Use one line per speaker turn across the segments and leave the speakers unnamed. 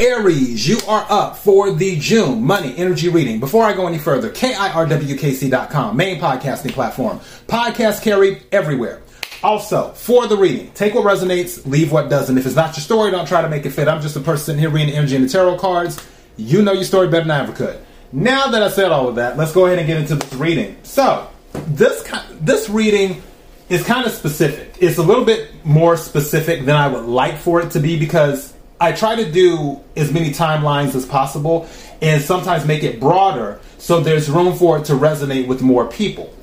Aries, you are up for the June money energy reading. Before I go any further, KIRWKC.com, main podcasting platform. Podcast carried everywhere. Also, for the reading, take what resonates, leave what doesn't. If it's not your story, don't try to make it fit. I'm just a person sitting here reading energy and the tarot cards. You know your story better than I ever could. Now that I said all of that, let's go ahead and get into this reading. So, this this reading is kind of specific. It's a little bit more specific than I would like for it to be because I try to do as many timelines as possible and sometimes make it broader so there's room for it to resonate with more people.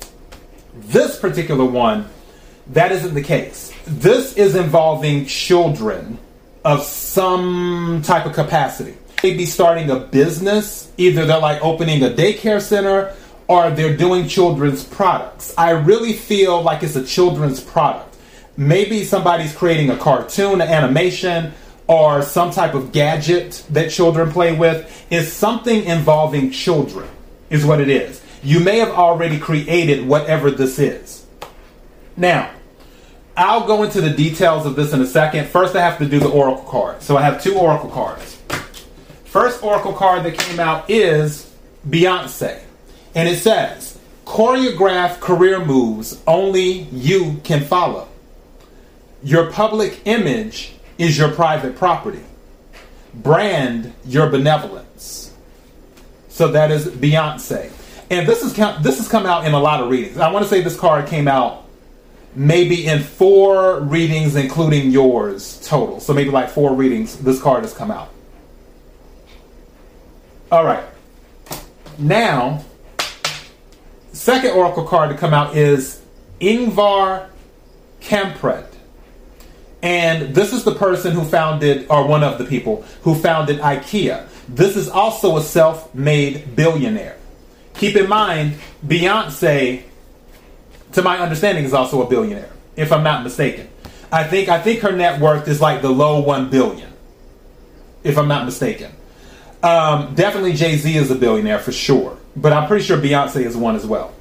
This particular one, that isn't the case. This is involving children of some type of capacity. Maybe starting a business, either they're like opening a daycare center or they're doing children's products. I really feel like it's a children's product. Maybe somebody's creating a cartoon, an animation, or some type of gadget that children play with is something involving children, is what it is. You may have already created whatever this is. Now, I'll go into the details of this in a second. First, I have to do the oracle card. So I have two oracle cards. First oracle card that came out is Beyonce. And it says, choreograph career moves only you can follow. Your public image is your private property. Brand your benevolence. So that is Beyonce. And this is this has come out in a lot of readings. I want to say this card came out maybe in four readings, including yours total. So maybe like four readings, this card has come out. All right. Now, second oracle card to come out is Ingvar Kamprad. And this is the person who founded, or one of the people who founded IKEA. This is also a self made billionaire. Keep in mind, Beyonce, to my understanding, is also a billionaire, if I'm not mistaken. I think I think her net worth is like the low one billion, if I'm not mistaken. Um, definitely Jay Z is a billionaire for sure, but I'm pretty sure Beyonce is one as well.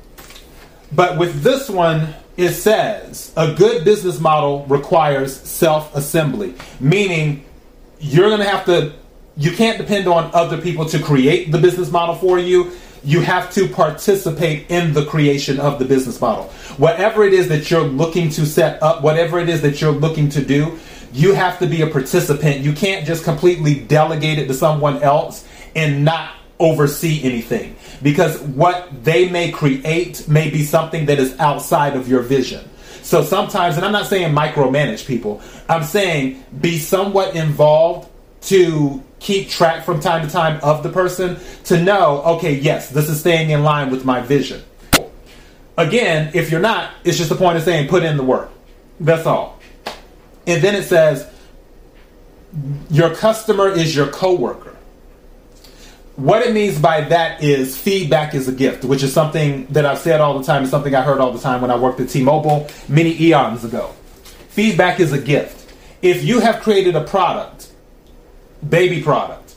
But with this one, it says a good business model requires self assembly, meaning you're going to have to, you can't depend on other people to create the business model for you. You have to participate in the creation of the business model. Whatever it is that you're looking to set up, whatever it is that you're looking to do, you have to be a participant. You can't just completely delegate it to someone else and not oversee anything because what they may create may be something that is outside of your vision. So sometimes, and I'm not saying micromanage people, I'm saying be somewhat involved to keep track from time to time of the person to know, okay, yes, this is staying in line with my vision. Again, if you're not, it's just the point of saying put in the work. That's all. And then it says, your customer is your coworker what it means by that is feedback is a gift, which is something that I've said all the time. It's something I heard all the time when I worked at T-Mobile many eons ago. Feedback is a gift. If you have created a product, baby product,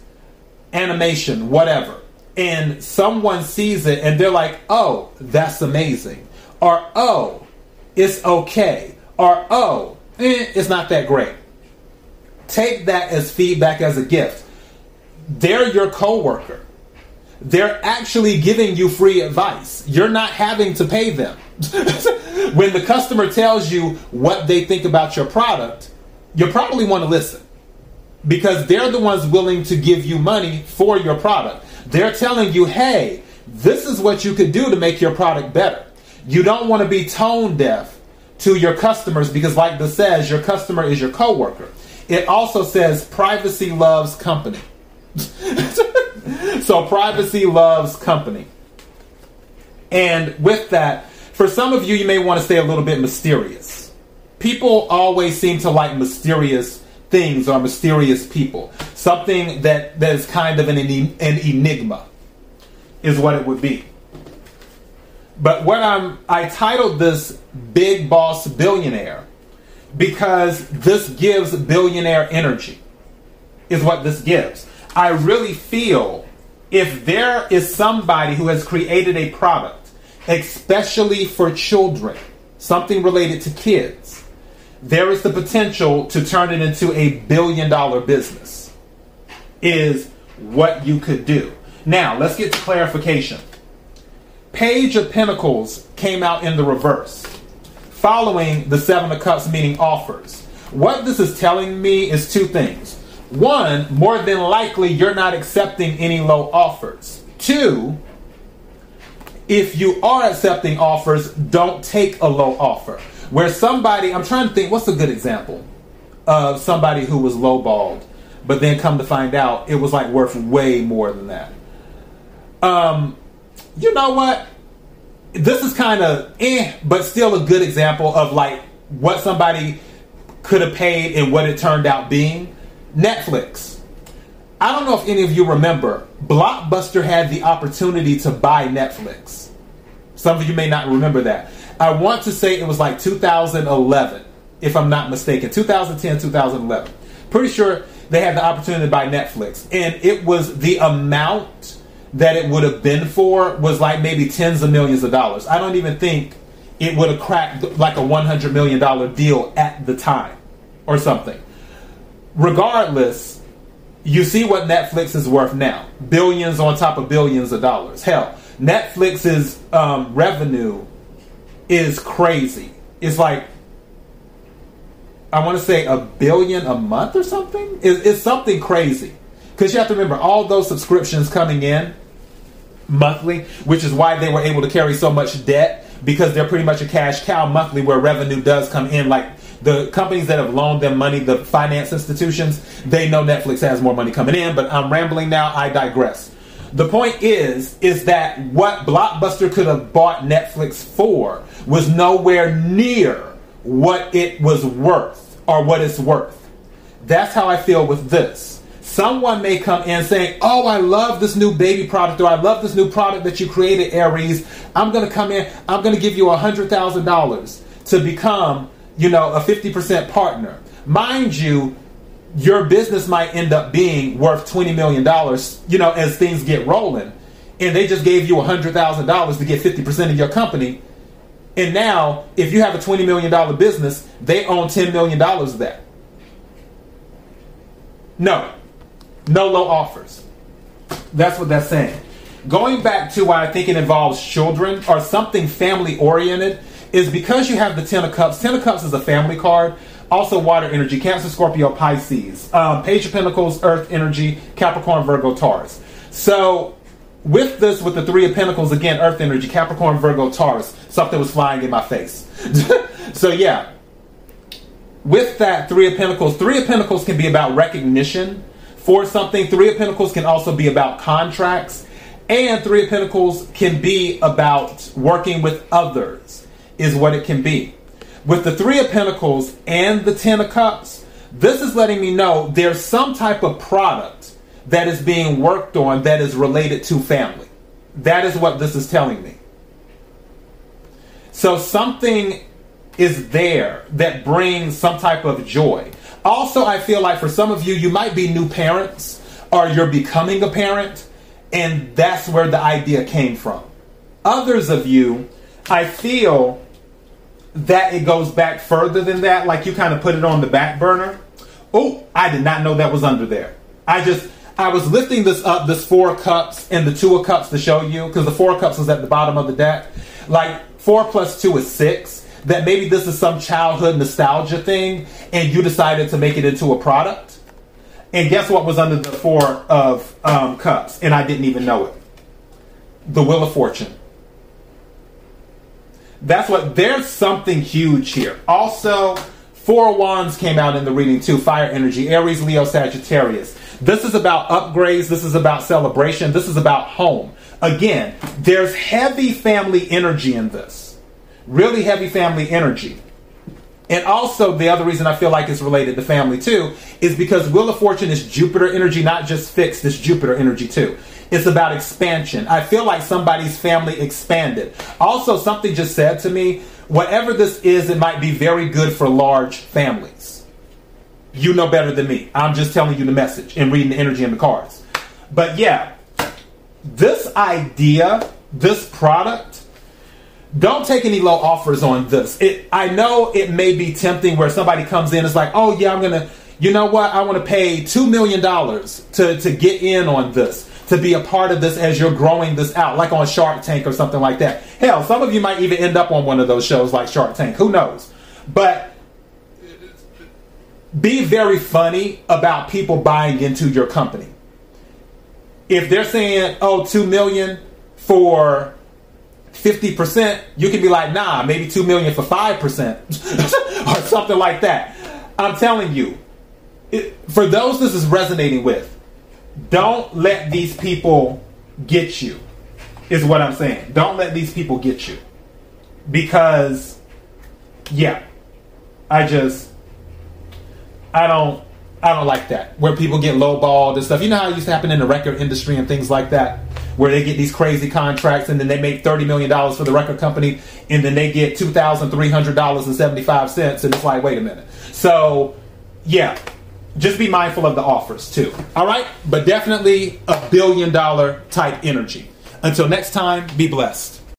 animation, whatever, and someone sees it and they're like, "Oh, that's amazing," or "Oh, it's okay," or "Oh, eh, it's not that great." Take that as feedback as a gift they're your coworker. They're actually giving you free advice. You're not having to pay them. when the customer tells you what they think about your product, you probably want to listen because they're the ones willing to give you money for your product. They're telling you, hey, this is what you could do to make your product better. You don't want to be tone deaf to your customers because, like this says, your customer is your coworker. It also says privacy loves company. so privacy loves company. And with that, for some of you, you may want to stay a little bit mysterious. People always seem to like mysterious things or mysterious people. Something that, that is kind of an, an enigma is what it would be. But what I'm I titled this Big Boss Billionaire because this gives billionaire energy. Is what this gives. I really feel if there is somebody who has created a product, especially for children, something related to kids, there is the potential to turn it into a billion dollar business. is what you could do. Now, let's get to clarification. Page of Pentacles came out in the reverse, following the Seven of Cups, meaning offers. What this is telling me is two things. One, more than likely, you're not accepting any low offers. Two, if you are accepting offers, don't take a low offer. Where somebody, I'm trying to think, what's a good example of somebody who was lowballed, but then come to find out it was like worth way more than that. Um, you know what? This is kind of eh, but still a good example of like what somebody could have paid and what it turned out being. Netflix. I don't know if any of you remember, Blockbuster had the opportunity to buy Netflix. Some of you may not remember that. I want to say it was like 2011, if I'm not mistaken. 2010, 2011. Pretty sure they had the opportunity to buy Netflix. And it was the amount that it would have been for was like maybe tens of millions of dollars. I don't even think it would have cracked like a $100 million deal at the time or something. Regardless, you see what Netflix is worth now billions on top of billions of dollars. Hell, Netflix's um, revenue is crazy. It's like, I want to say a billion a month or something. It's, it's something crazy. Because you have to remember, all those subscriptions coming in monthly, which is why they were able to carry so much debt because they're pretty much a cash cow monthly where revenue does come in. Like the companies that have loaned them money, the finance institutions, they know Netflix has more money coming in, but I'm rambling now. I digress. The point is, is that what Blockbuster could have bought Netflix for was nowhere near what it was worth or what it's worth. That's how I feel with this someone may come in saying, Oh, I love this new baby product, or I love this new product that you created, Aries. I'm going to come in, I'm going to give you $100,000 to become, you know, a 50% partner. Mind you, your business might end up being worth $20 million, you know, as things get rolling. And they just gave you $100,000 to get 50% of your company. And now, if you have a $20 million business, they own $10 million of that. No, no low offers. That's what that's saying. Going back to why I think it involves children or something family oriented is because you have the Ten of Cups. Ten of Cups is a family card. Also, water energy, Cancer, Scorpio, Pisces. Um, Page of Pentacles, Earth energy, Capricorn, Virgo, Taurus. So, with this, with the Three of Pentacles, again, Earth energy, Capricorn, Virgo, Taurus, something was flying in my face. so, yeah. With that Three of Pentacles, Three of Pentacles can be about recognition for something. Three of Pentacles can also be about contracts, and Three of Pentacles can be about working with others, is what it can be. With the Three of Pentacles and the Ten of Cups, this is letting me know there's some type of product that is being worked on that is related to family. That is what this is telling me. So something is there that brings some type of joy. Also, I feel like for some of you, you might be new parents or you're becoming a parent, and that's where the idea came from. Others of you, I feel that it goes back further than that, like you kind of put it on the back burner. Oh, I did not know that was under there. I just, I was lifting this up, this four cups and the two of cups to show you, because the four cups is at the bottom of the deck. Like four plus two is six that maybe this is some childhood nostalgia thing and you decided to make it into a product. And guess what was under the four of um, cups? And I didn't even know it. The Wheel of Fortune. That's what, there's something huge here. Also, Four Wands came out in the reading too. Fire energy, Aries, Leo, Sagittarius. This is about upgrades. This is about celebration. This is about home. Again, there's heavy family energy in this really heavy family energy. And also, the other reason I feel like it's related to family too is because Wheel of Fortune is Jupiter energy, not just fixed, it's Jupiter energy too. It's about expansion. I feel like somebody's family expanded. Also, something just said to me whatever this is, it might be very good for large families. You know better than me. I'm just telling you the message and reading the energy in the cards. But yeah, this idea, this product, don't take any low offers on this. It, I know it may be tempting where somebody comes in, it's like, oh yeah, I'm gonna, you know what, I want to pay $2 million to, to get in on this, to be a part of this as you're growing this out, like on Shark Tank or something like that. Hell, some of you might even end up on one of those shows like Shark Tank. Who knows? But be very funny about people buying into your company. If they're saying, oh, 2 million for 50%, you can be like, nah, maybe 2 million for 5% or something like that. I'm telling you, it, for those this is resonating with, don't let these people get you, is what I'm saying. Don't let these people get you. Because, yeah, I just, I don't, I don't like that. Where people get lowballed and stuff. You know how it used to happen in the record industry and things like that? Where they get these crazy contracts and then they make $30 million for the record company and then they get $2,300.75 and it's like, wait a minute. So, yeah, just be mindful of the offers too. All right? But definitely a billion dollar type energy. Until next time, be blessed.